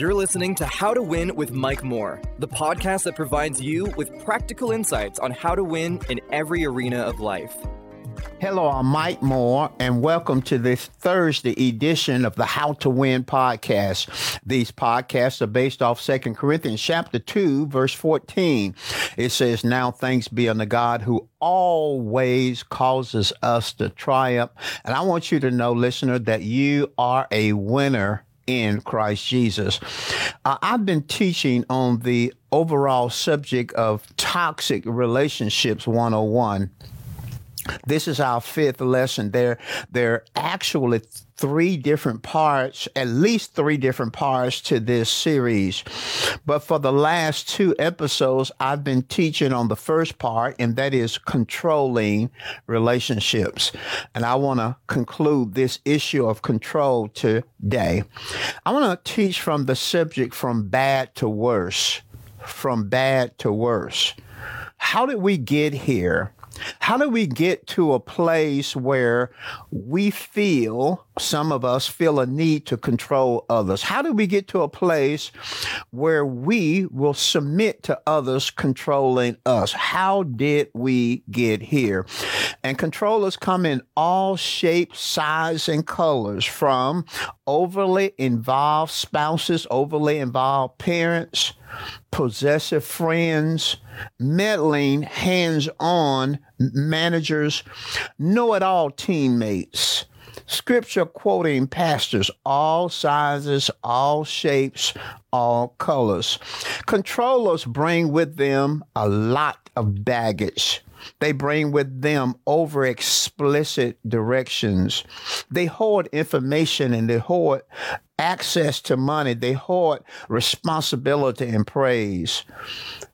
You're listening to How to Win with Mike Moore, the podcast that provides you with practical insights on how to win in every arena of life. Hello, I'm Mike Moore, and welcome to this Thursday edition of the How to Win podcast. These podcasts are based off 2 Corinthians chapter 2, verse 14. It says, Now thanks be unto God who always causes us to triumph. And I want you to know, listener, that you are a winner in Christ Jesus. Uh, I've been teaching on the overall subject of toxic relationships 101 this is our fifth lesson. There, there are actually three different parts, at least three different parts to this series. But for the last two episodes, I've been teaching on the first part, and that is controlling relationships. And I want to conclude this issue of control today. I want to teach from the subject from bad to worse. From bad to worse. How did we get here? How do we get to a place where we feel, some of us feel a need to control others? How do we get to a place where we will submit to others controlling us? How did we get here? And controllers come in all shapes, sizes, and colors from overly involved spouses, overly involved parents, possessive friends, meddling, hands on managers, know it all teammates, scripture quoting pastors, all sizes, all shapes, all colors. Controllers bring with them a lot of baggage. They bring with them over explicit directions. They hoard information and they hoard access to money. They hoard responsibility and praise.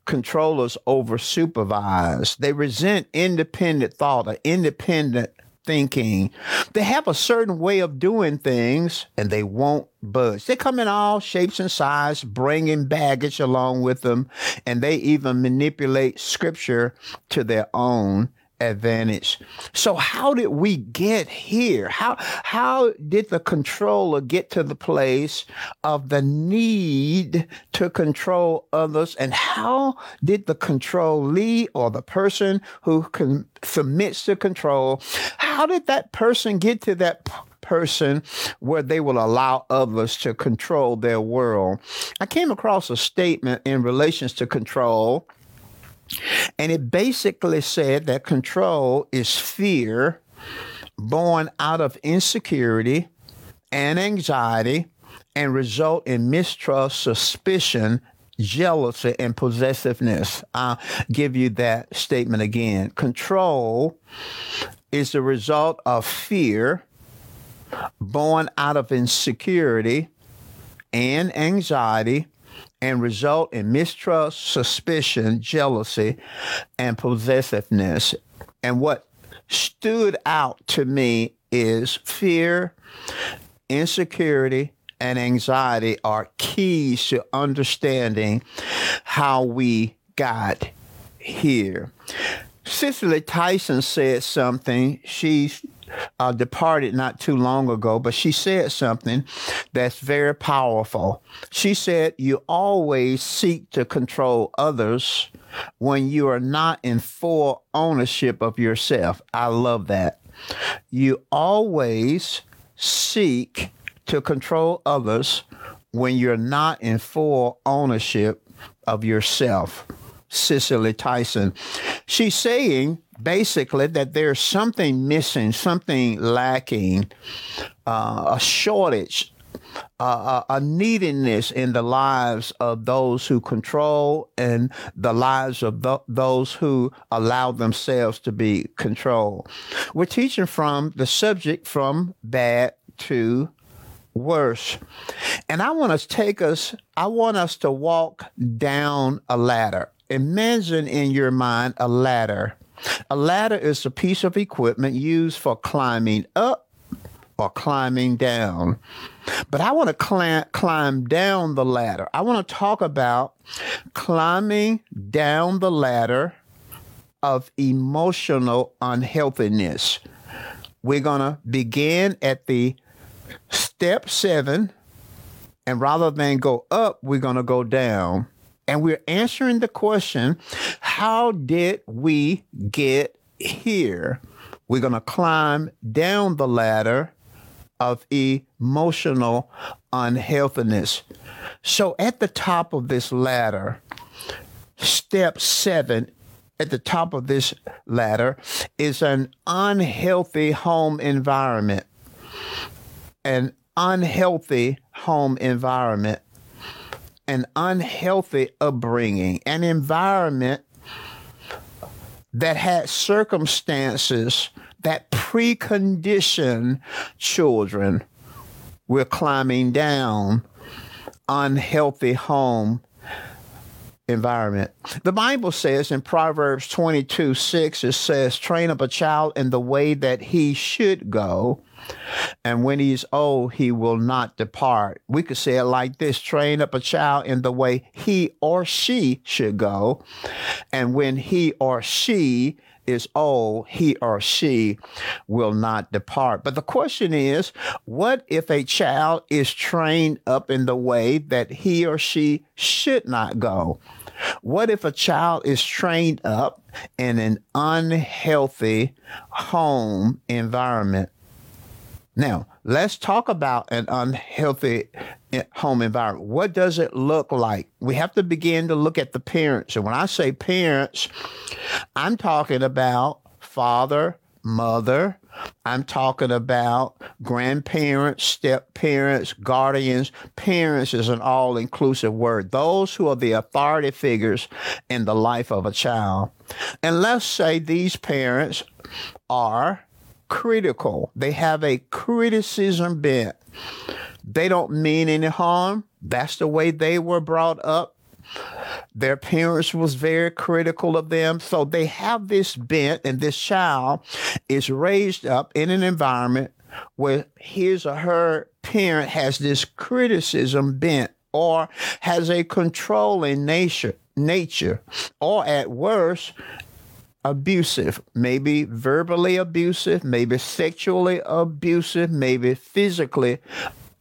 Controllers over supervise. They resent independent thought or independent thinking. They have a certain way of doing things and they won't budge. They come in all shapes and sizes, bringing baggage along with them, and they even manipulate scripture to their own advantage. So how did we get here? How how did the controller get to the place of the need to control others and how did the controllee or the person who can, submits to control how did that person get to that person where they will allow others to control their world? I came across a statement in relations to control and it basically said that control is fear born out of insecurity and anxiety and result in mistrust, suspicion, jealousy, and possessiveness. I'll give you that statement again. Control is the result of fear born out of insecurity and anxiety and result in mistrust, suspicion, jealousy, and possessiveness. And what stood out to me is fear, insecurity, and anxiety are keys to understanding how we got here. Cicely Tyson said something. She's uh, departed not too long ago, but she said something that's very powerful. She said, You always seek to control others when you are not in full ownership of yourself. I love that. You always seek to control others when you're not in full ownership of yourself. Cicely Tyson. She's saying basically that there's something missing, something lacking, uh, a shortage, uh, a neediness in the lives of those who control and the lives of th- those who allow themselves to be controlled. We're teaching from the subject from bad to worse. And I want to take us, I want us to walk down a ladder. Imagine in your mind a ladder. A ladder is a piece of equipment used for climbing up or climbing down. But I want to climb, climb down the ladder. I want to talk about climbing down the ladder of emotional unhealthiness. We're going to begin at the step seven And rather than go up, we're going to go down. And we're answering the question how did we get here? We're going to climb down the ladder of emotional unhealthiness. So at the top of this ladder, step seven at the top of this ladder is an unhealthy home environment. An unhealthy home environment, an unhealthy upbringing, an environment that had circumstances that precondition children. We're climbing down unhealthy home environment. The Bible says in Proverbs 22 6, it says, train up a child in the way that he should go. And when he's old, he will not depart. We could say it like this train up a child in the way he or she should go. And when he or she is old, he or she will not depart. But the question is, what if a child is trained up in the way that he or she should not go? What if a child is trained up in an unhealthy home environment? Now, let's talk about an unhealthy home environment. What does it look like? We have to begin to look at the parents. And when I say parents, I'm talking about father, mother, I'm talking about grandparents, step parents, guardians. Parents is an all inclusive word. Those who are the authority figures in the life of a child. And let's say these parents are critical. They have a criticism bent. They don't mean any harm. That's the way they were brought up. Their parents was very critical of them. So they have this bent and this child is raised up in an environment where his or her parent has this criticism bent or has a controlling nature nature or at worst abusive, maybe verbally abusive, maybe sexually abusive, maybe physically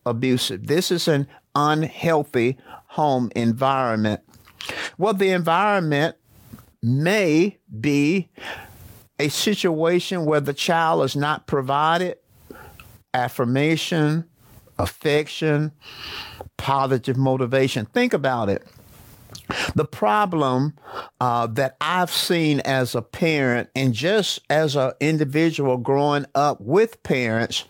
abusive. This is an unhealthy home environment. Well, the environment may be a situation where the child is not provided affirmation, affection, positive motivation. Think about it. The problem uh, that I've seen as a parent and just as an individual growing up with parents,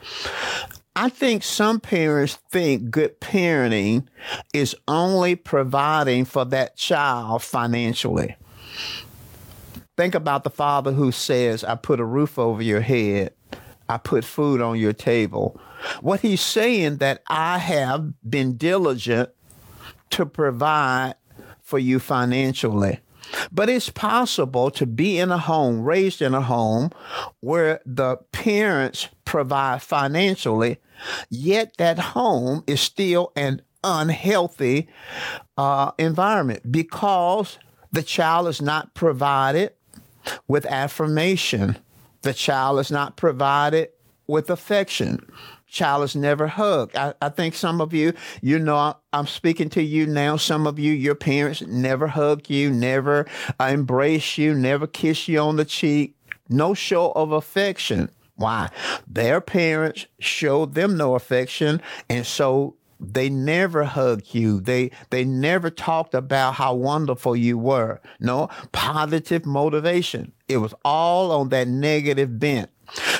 I think some parents think good parenting is only providing for that child financially. Think about the father who says, I put a roof over your head, I put food on your table. What he's saying that I have been diligent to provide for you financially. But it's possible to be in a home, raised in a home where the parents provide financially, yet that home is still an unhealthy uh, environment because the child is not provided with affirmation. The child is not provided with affection child is never hugged. I, I think some of you, you know, I'm speaking to you now. Some of you, your parents never hug you, never uh, embrace you, never kiss you on the cheek. No show of affection. Why? Their parents showed them no affection, and so they never hugged you. They they never talked about how wonderful you were. No positive motivation. It was all on that negative bent.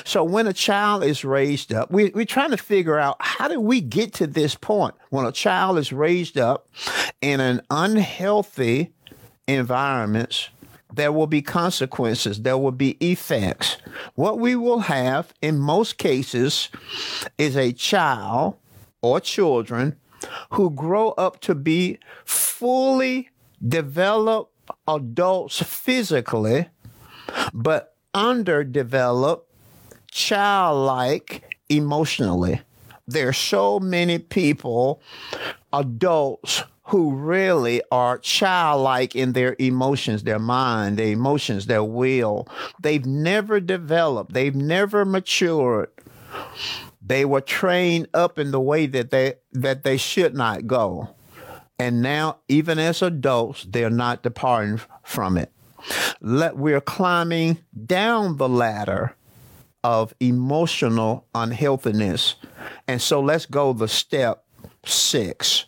So when a child is raised up, we, we're trying to figure out how do we get to this point when a child is raised up in an unhealthy environment there will be consequences, there will be effects. What we will have in most cases is a child or children who grow up to be fully developed adults physically, but underdeveloped childlike emotionally. There are so many people, adults, who really are childlike in their emotions, their mind, their emotions, their will. They've never developed, they've never matured. They were trained up in the way that they that they should not go. And now, even as adults, they're not departing from it. Let, we're climbing down the ladder of emotional unhealthiness. And so let's go to step six.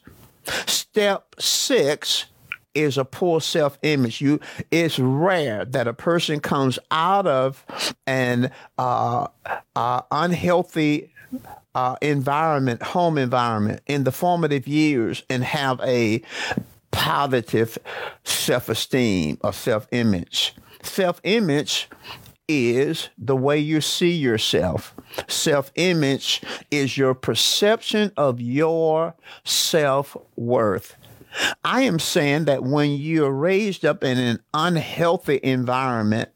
Step six is a poor self-image. You, it's rare that a person comes out of an uh, uh, unhealthy uh, environment, home environment, in the formative years, and have a positive self-esteem or self-image. Self-image is the way you see yourself. Self image is your perception of your self worth. I am saying that when you're raised up in an unhealthy environment,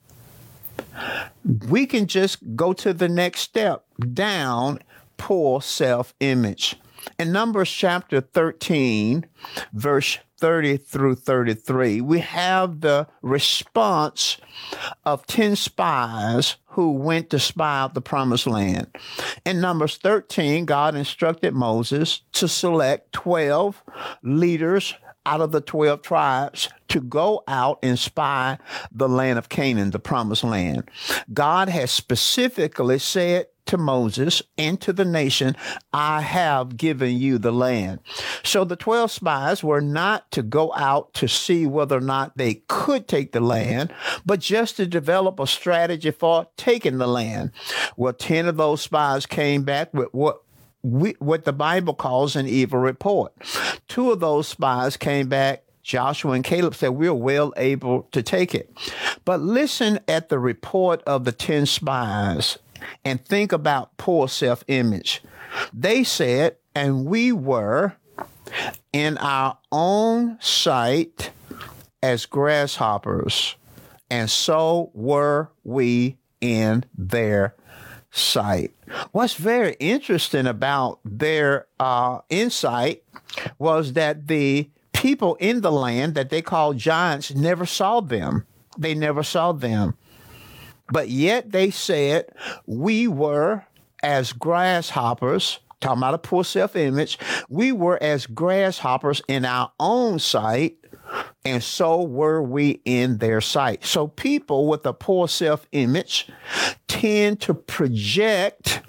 we can just go to the next step down poor self image. In Numbers chapter 13, verse 30 through 33, we have the response of 10 spies who went to spy out the promised land. In Numbers 13, God instructed Moses to select 12 leaders out of the 12 tribes to go out and spy the land of Canaan, the promised land. God has specifically said to Moses and to the nation, I have given you the land. So the 12 spies were not to go out to see whether or not they could take the land, but just to develop a strategy for taking the land. Well, 10 of those spies came back with what we, what the Bible calls an evil report. Two of those spies came back. Joshua and Caleb said, We're well able to take it. But listen at the report of the 10 spies and think about poor self image. They said, and we were in our own sight as grasshoppers, and so were we in their sight. What's very interesting about their uh, insight was that the people in the land that they called giants never saw them. They never saw them. But yet they said, we were as grasshoppers, talking about a poor self image, we were as grasshoppers in our own sight, and so were we in their sight. So people with a poor self image tend to project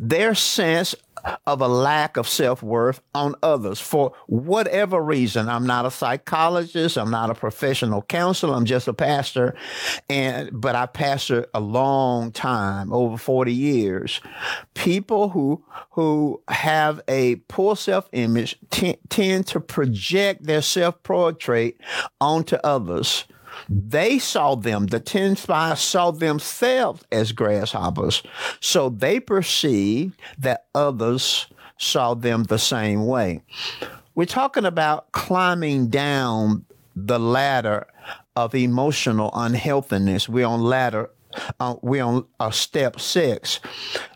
their sense of a lack of self worth on others for whatever reason. I'm not a psychologist. I'm not a professional counselor. I'm just a pastor. And, but I pastor a long time, over 40 years. People who, who have a poor self image t- tend to project their self portrait onto others they saw them, the 10 spies saw themselves as grasshoppers. So they perceived that others saw them the same way. We're talking about climbing down the ladder of emotional unhealthiness. We're on ladder uh, we're on uh, step six.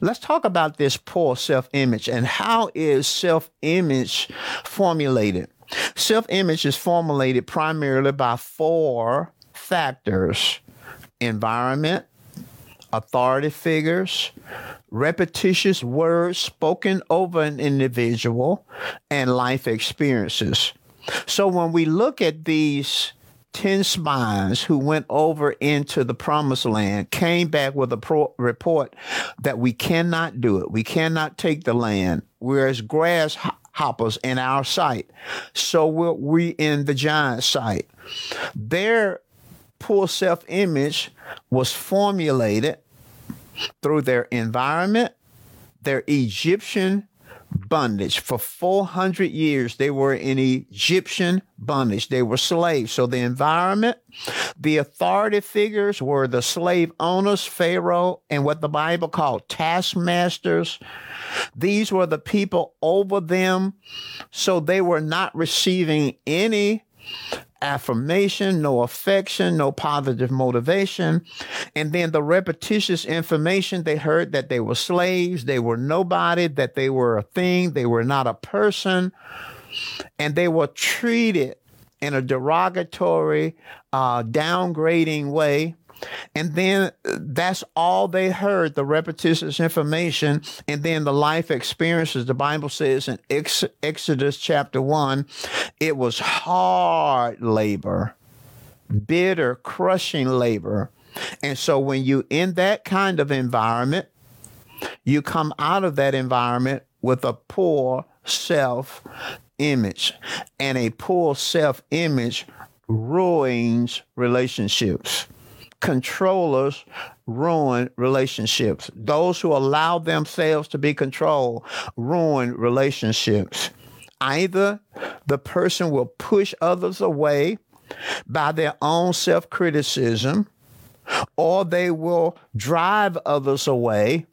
Let's talk about this poor self image and how is self image formulated. Self image is formulated primarily by four factors environment, authority figures, repetitious words spoken over an individual, and life experiences. So when we look at these 10 spies who went over into the promised land came back with a pro- report that we cannot do it. We cannot take the land. We're as grasshoppers in our sight. So we're we in the giant's sight. Their poor self image was formulated through their environment, their Egyptian bondage. For 400 years, they were in Egyptian bondage. They were slaves. So the environment, the authority figures were the slave owners, Pharaoh, and what the Bible called taskmasters. These were the people over them. So they were not receiving any affirmation, no affection, no positive motivation. And then the repetitious information they heard that they were slaves, they were nobody, that they were a thing, they were not a person, and they were treated in a derogatory, uh, downgrading way. And then uh, that's all they heard, the repetitious information. And then the life experiences, the Bible says in Ex- Exodus chapter 1, it was hard labor, bitter, crushing labor. And so when you in that kind of environment, you come out of that environment with a poor self image. And a poor self image ruins relationships. Controllers ruin relationships. Those who allow themselves to be controlled ruin relationships. Either the person will push others away by their own self criticism, or they will drive others away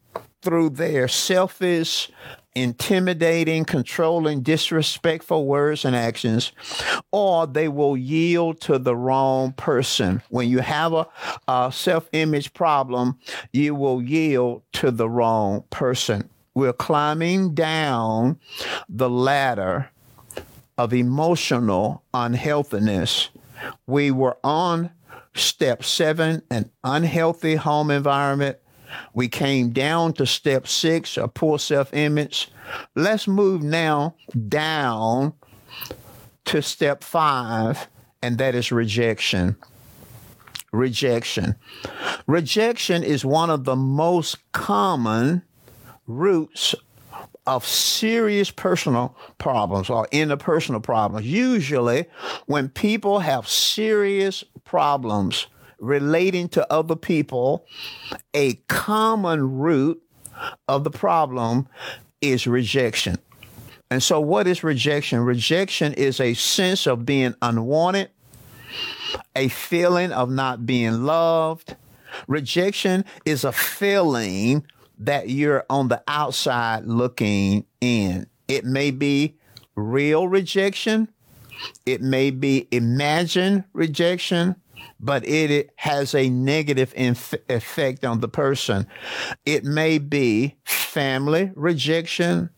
through their selfish intimidating, controlling, disrespectful words and actions, or they will yield to the wrong person. When you have a, a self image problem, you will yield to the wrong person. We're climbing down the ladder of emotional unhealthiness. We were on step seven, an unhealthy home environment. We came down to step six, a poor self image. Let's move now down to step five, and that is rejection. Rejection. Rejection is one of the most common roots of serious personal problems or interpersonal problems. Usually, when people have serious problems, relating to other people, a common root of the problem is rejection. And so, what is rejection? Rejection is a sense of being unwanted, a feeling of not being loved. Rejection is a feeling that you're on the outside looking in. It may be real rejection, it may be imagined rejection, but it, it has a negative inf- effect on the person. It may be family rejection,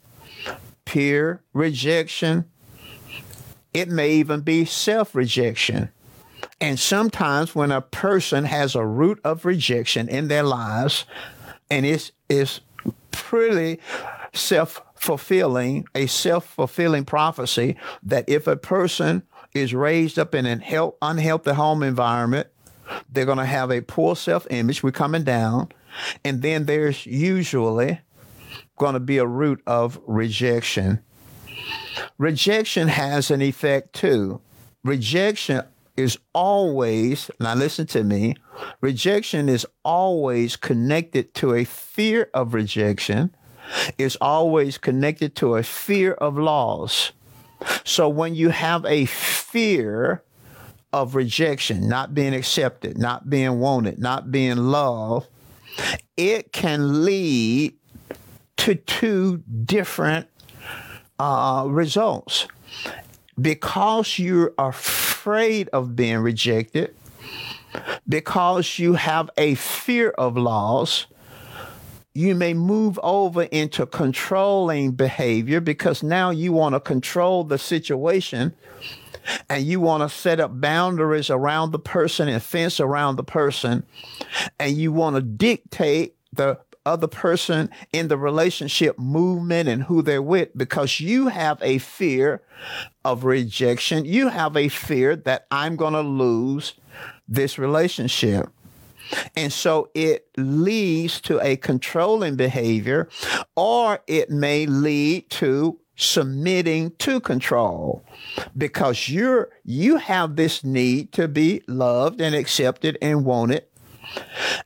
peer rejection. It may even be self rejection. And sometimes when a person has a root of rejection in their lives, and it's, it's pretty self fulfilling, a self fulfilling prophecy that if a person is raised up in an unhealthy home environment, they're going to have a poor self image. We're coming down. And then there's usually going to be a root of rejection. Rejection has an effect too. Rejection is always, now listen to me, rejection is always connected to a fear of rejection, is always connected to a fear of loss. So when you have a fear of rejection, not being accepted, not being wanted, not being loved, it can lead to two different uh, results. Because you're afraid of being rejected, because you have a fear of loss, you may move over into controlling behavior because now you want to control the situation and you want to set up boundaries around the person and fence around the person and you want to dictate the other person in the relationship movement and who they're with because you have a fear of rejection. You have a fear that I'm going to lose this relationship. And so it leads to a controlling behavior, or it may lead to submitting to control. Because you're you have this need to be loved and accepted and wanted.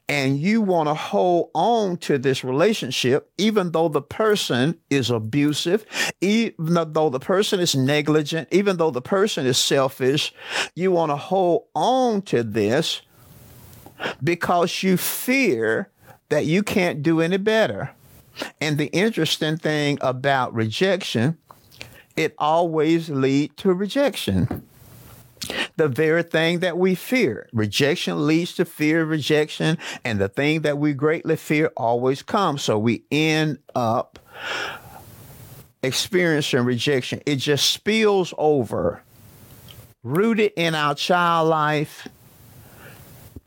And you want to hold on to this relationship even though the person is abusive even though the person is negligent even though the person is selfish. You want to hold on to this because you fear that you can't do any better. And the interesting thing about rejection, it always leads to rejection. The very thing that we fear. Rejection leads to fear of rejection, and the thing that we greatly fear always comes. So we end up experiencing rejection. It just spills over, rooted in our child life,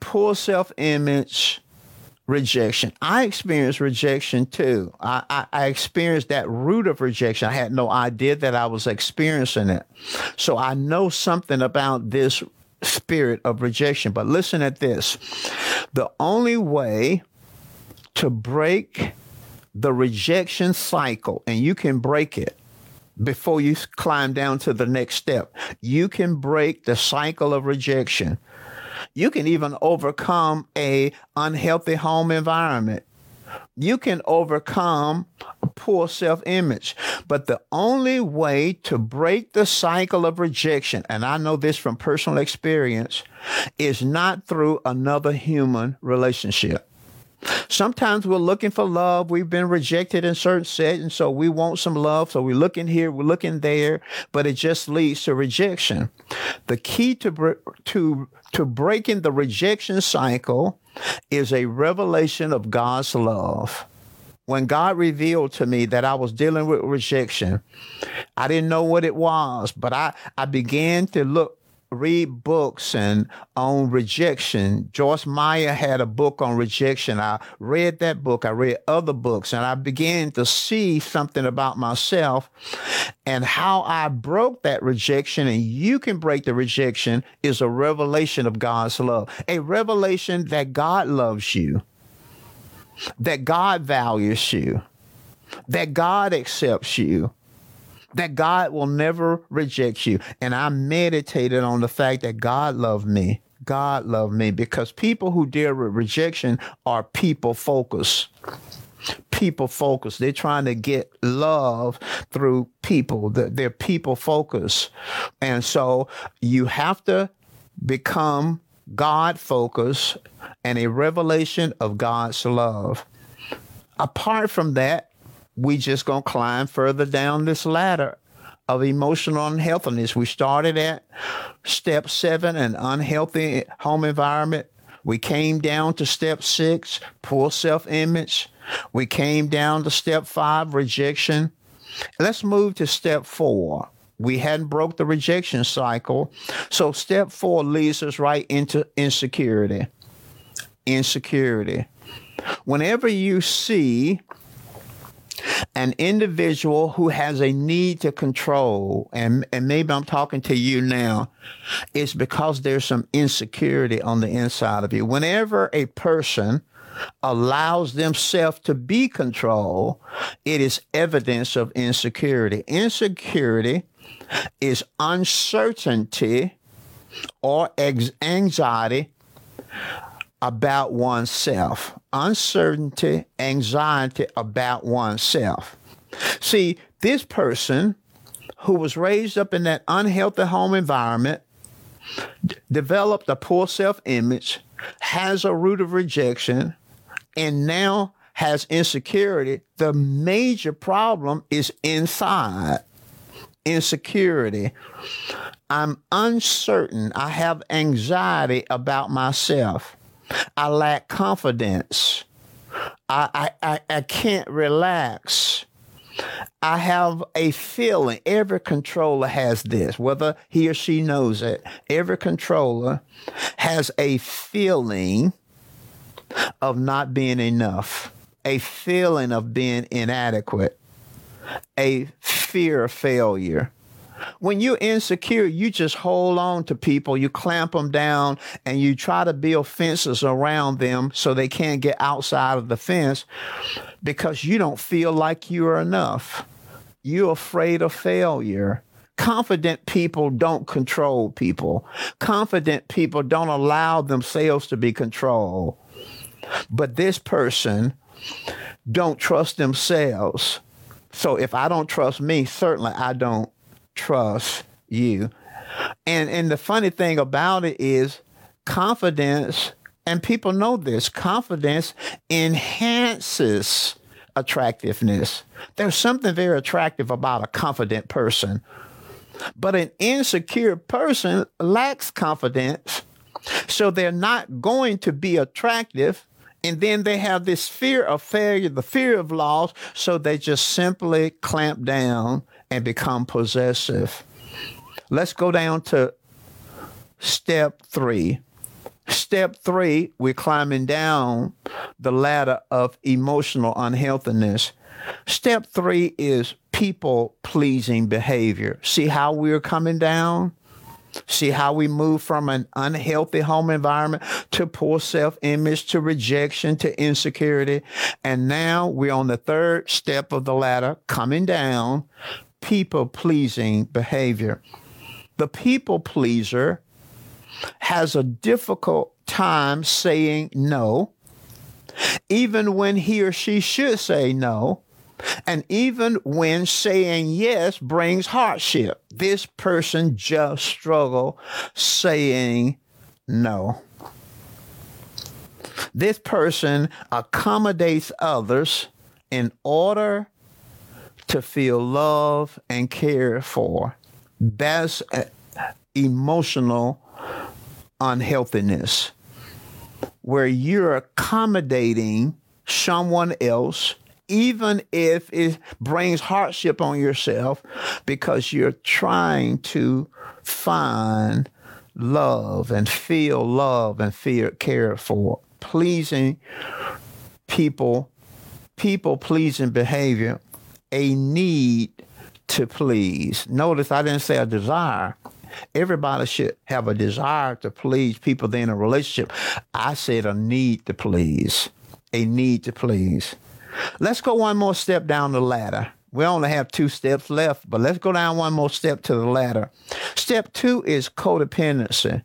poor self image, rejection. I experienced rejection too. I, I, I, experienced that root of rejection. I had no idea that I was experiencing it. So I know something about this spirit of rejection. But listen at this the only way to break the rejection cycle, and you can break it before you climb down to the next step. You can break the cycle of rejection. You can even overcome a unhealthy home environment. You can overcome a poor self-image. But the only way to break the cycle of rejection, and I know this from personal experience, is not through another human relationship. Sometimes we're looking for love. We've been rejected in certain settings, so we want some love. So we're looking here, we're looking there, but it just leads to rejection. The key to to to breaking the rejection cycle is a revelation of God's love. When God revealed to me that I was dealing with rejection, I didn't know what it was, but I, I began to look read books and on rejection. Joyce Meyer had a book on rejection. I read that book. I read other books and I began to see something about myself and how I broke that rejection. And you can break the rejection is a revelation of God's love, a revelation that God loves you, that God values you, that God accepts you that God will never reject you. And I meditated on the fact that God loved me. God loved me because people who deal with rejection are people focused. People focused. They're trying to get love through people. They're people focused. And so you have to become God focused and a revelation of God's love. Apart from that, we just gonna climb further down this ladder of emotional unhealthiness. We started at step seven, an unhealthy home environment. We came down to step six, poor self image. We came down to step five, rejection. Let's move to step four. We hadn't broke the rejection cycle. So step four leads us right into insecurity. Insecurity. Whenever you see an individual who has a need to control, and, and maybe I'm talking to you now, is because there's some insecurity on the inside of you. Whenever a person allows themselves to be controlled, it is evidence of insecurity. Insecurity is uncertainty or anxiety about oneself, uncertainty, anxiety about oneself. See, this person who was raised up in that unhealthy home environment d- developed a poor self image, has a root of rejection, and now has insecurity. The major problem is inside insecurity. I'm uncertain. I have anxiety about myself. I lack confidence. I, I, I, can't relax. I have a feeling. Every controller has this, whether he or she knows it. Every controller has a feeling of not being enough, a feeling of being inadequate, a fear of failure. When you're insecure, you just hold on to people, you clamp them down, and you try to build fences around them so they can't get outside of the fence because you don't feel like you're enough. You're afraid of failure. Confident people don't control people. Confident people don't allow themselves to be controlled. But this person don't trust themselves. So if I don't trust me, certainly I don't trust you. And and the funny thing about it is confidence, and people know this, confidence enhances attractiveness. There's something very attractive about a confident person. But an insecure person lacks confidence. So they're not going to be attractive. And then they have this fear of failure, the fear of loss. So they just simply clamp down and become possessive. Let's go down to step three. Step three, we're climbing down the ladder of emotional unhealthiness. Step three is people pleasing behavior. See how we're coming down? See how we move from an unhealthy home environment to poor self image, to rejection, to insecurity. And now we're on the third step of the ladder, coming down, people pleasing behavior. The people pleaser has a difficult time saying no, even when he or she should say no. And even when saying yes brings hardship, this person just struggle saying no. This person accommodates others in order to feel love and cared for. That's uh, emotional unhealthiness, where you're accommodating someone else, even if it brings hardship on yourself, because you're trying to find love and feel love and feel cared for. Pleasing people, people pleasing behavior, a need to please. Notice I didn't say a desire. Everybody should have a desire to please people they're in a relationship. I said a need to please, a need to please. Let's go one more step down the ladder. We only have two steps left, but let's go down one more step to the ladder. Step two is codependency.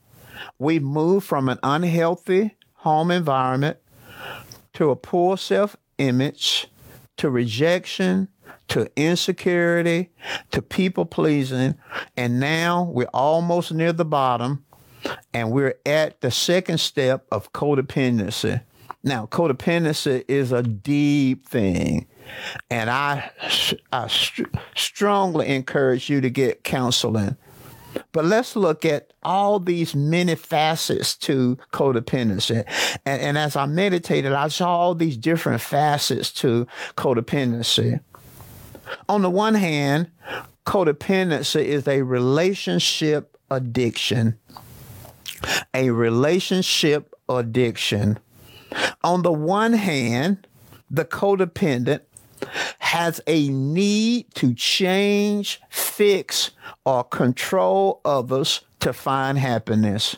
We move from an unhealthy home environment to a poor self image, to rejection, to insecurity, to people pleasing. And now we're almost near the bottom and we're at the second step of codependency. Now, codependency is a deep thing. And I, I st- strongly encourage you to get counseling. But let's look at all these many facets to codependency. And, and as I meditated, I saw all these different facets to codependency. On the one hand, codependency is a relationship addiction. A relationship addiction. On the one hand, the codependent has a need to change, fix, or control others to find happiness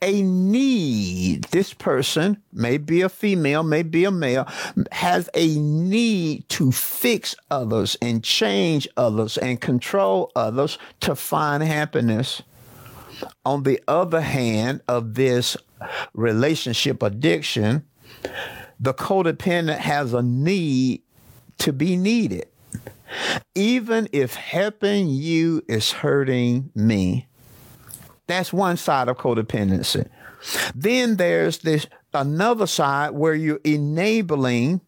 a need. This person, may be a female, may be a male, has a need to fix others and change others and control others to find happiness. On the other hand, of this relationship addiction, the codependent has a need to be needed. Even if helping you is hurting me, that's one side of codependency. Then there's this another side where you're enabling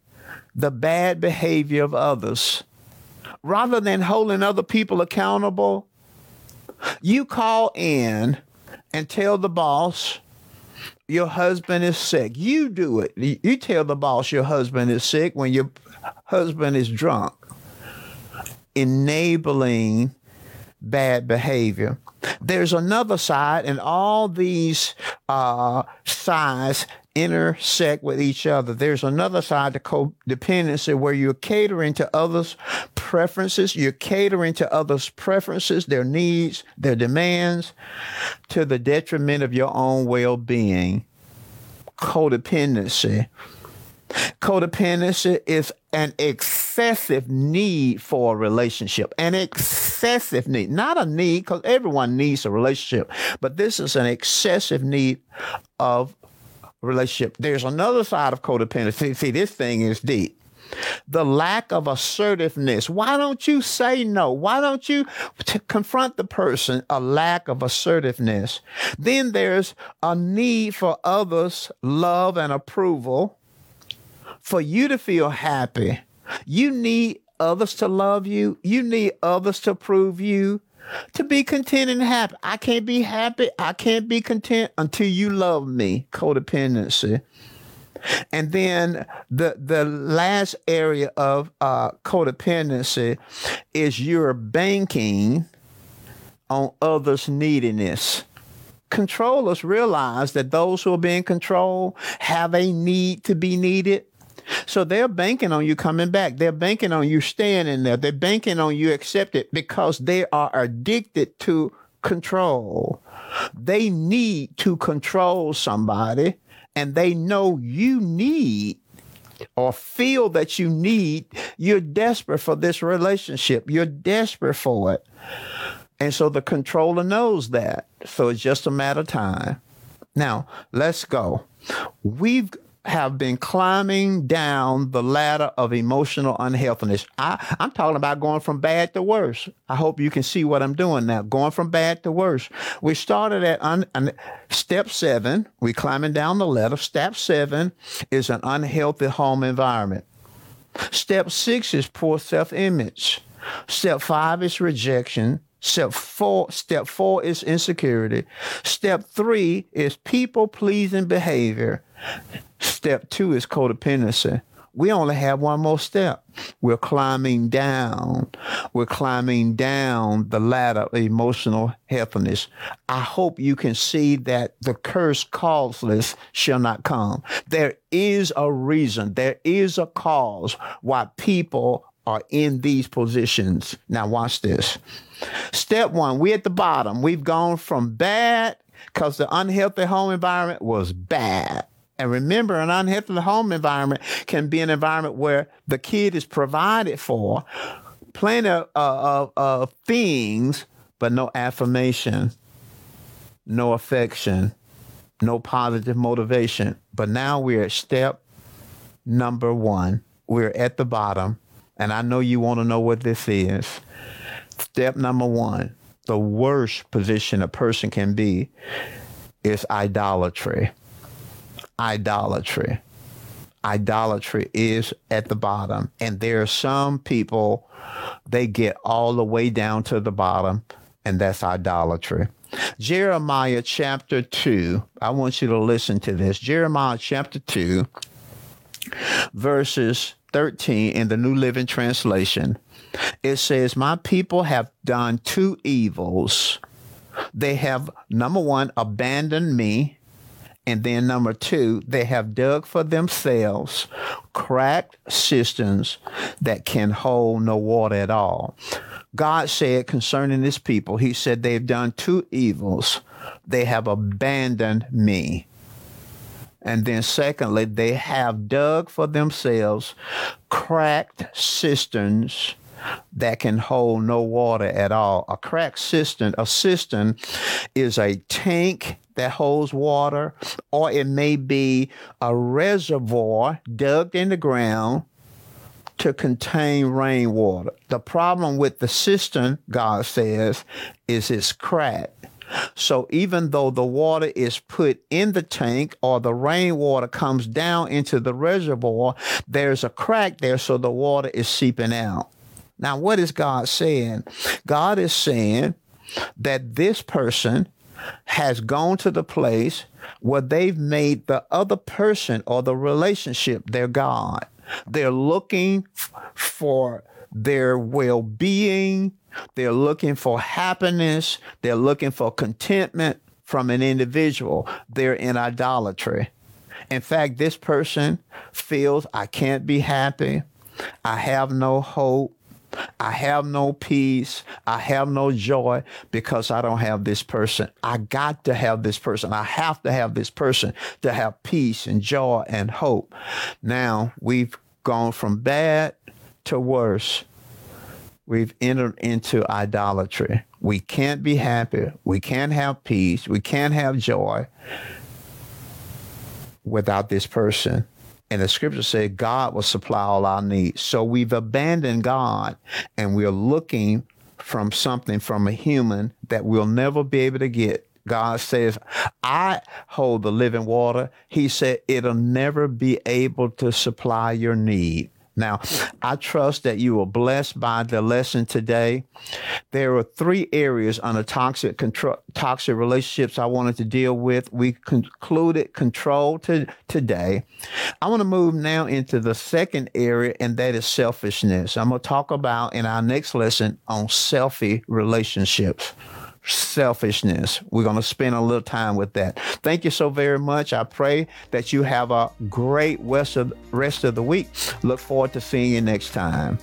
the bad behavior of others. Rather than holding other people accountable, you call in and tell the boss your husband is sick. You do it. You tell the boss your husband is sick when your husband is drunk. Enabling bad behavior. There's another side, and all these uh, sides intersect with each other. There's another side to codependency where you're catering to others' preferences, you're catering to others' preferences, their needs, their demands, to the detriment of your own well being. Codependency Codependency is an excessive need for a relationship, an excessive need, not a need because everyone needs a relationship, but this is an excessive need of relationship. There's another side of codependency. See, this thing is deep. The lack of assertiveness. Why don't you say no? Why don't you t- confront the person? A lack of assertiveness. Then there's a need for others' love and approval for you to feel happy, you need others to love you. You need others to prove you to be content and happy. I can't be happy. I can't be content until you love me. Codependency. And then the the last area of uh, codependency is you're banking on others' neediness controllers realize that those who are being controlled have a need to be needed. So they're banking on you coming back. They're banking on you staying in there. They're banking on you accept it because they are addicted to control. They need to control somebody and they know you need or feel that you need, you're desperate for this relationship. You're desperate for it. And so the controller knows that. So it's just a matter of time. Now, let's go. We've have been climbing down the ladder of emotional unhealthiness. I, I'm talking about going from bad to worse. I hope you can see what I'm doing now. Going from bad to worse. We started at un, un, step seven. We climbing down the ladder. Step seven is an unhealthy home environment. Step six is poor self-image. Step five is rejection. Step four, step four is insecurity. Step three is people pleasing behavior. Step two is codependency. We only have one more step. We're climbing down. We're climbing down the ladder of emotional healthiness. I hope you can see that the curse causeless shall not come. There is a reason, there is a cause why people are in these positions. Now, watch this. Step one, we're at the bottom. We've gone from bad because the unhealthy home environment was bad. And remember, an unhealthy home environment can be an environment where the kid is provided for, plenty of, of, of things, but no affirmation, no affection, no positive motivation. But now we're at step number one. We're at the bottom. And I know you want to know what this is. Step number one the worst position a person can be is idolatry. Idolatry. Idolatry is at the bottom. And there are some people, they get all the way down to the bottom, and that's idolatry. Jeremiah chapter 2, I want you to listen to this. Jeremiah chapter 2, verses 13 in the New Living Translation, it says, My people have done two evils. They have, number one, abandoned me. And then number two, they have dug for themselves cracked cisterns that can hold no water at all. God said concerning his people, He said, they've done two evils. They have abandoned me. And then, secondly, they have dug for themselves cracked cisterns that can hold no water at all. A cracked cistern, a cistern is a tank that holds water, or it may be a reservoir dug in the ground to contain rainwater. The problem with the cistern, God says, is it's cracked. So even though the water is put in the tank or the rainwater comes down into the reservoir, there's a crack there, so the water is seeping out. Now, what is God saying? God is saying that this person has gone to the place where they've made the other person or the relationship their God. They're looking for their well being, they're looking for happiness. They're looking for contentment from an individual. They're in idolatry. In fact, this person feels I can't be happy. I have no hope. I have no peace. I have no joy because I don't have this person. I got to have this person. I have to have this person to have peace and joy and hope. Now we've gone from bad to worse we've entered into idolatry. We can't be happy. We can't have peace. We can't have joy without this person. And the scripture said God will supply all our needs. So we've abandoned God and we're looking from something from a human that we'll never be able to get. God says, I hold the living water. He said, it'll never be able to supply your need. Now, I trust that you were blessed by the lesson today. There are three areas on the toxic control, toxic relationships I wanted to deal with. We concluded control to, today. I want to move now into the second area, and that is selfishness. I'm going to talk about in our next lesson on selfie relationships selfishness. We're going to spend a little time with that. Thank you so very much. I pray that you have a great rest of, rest of the week. Look forward to seeing you next time.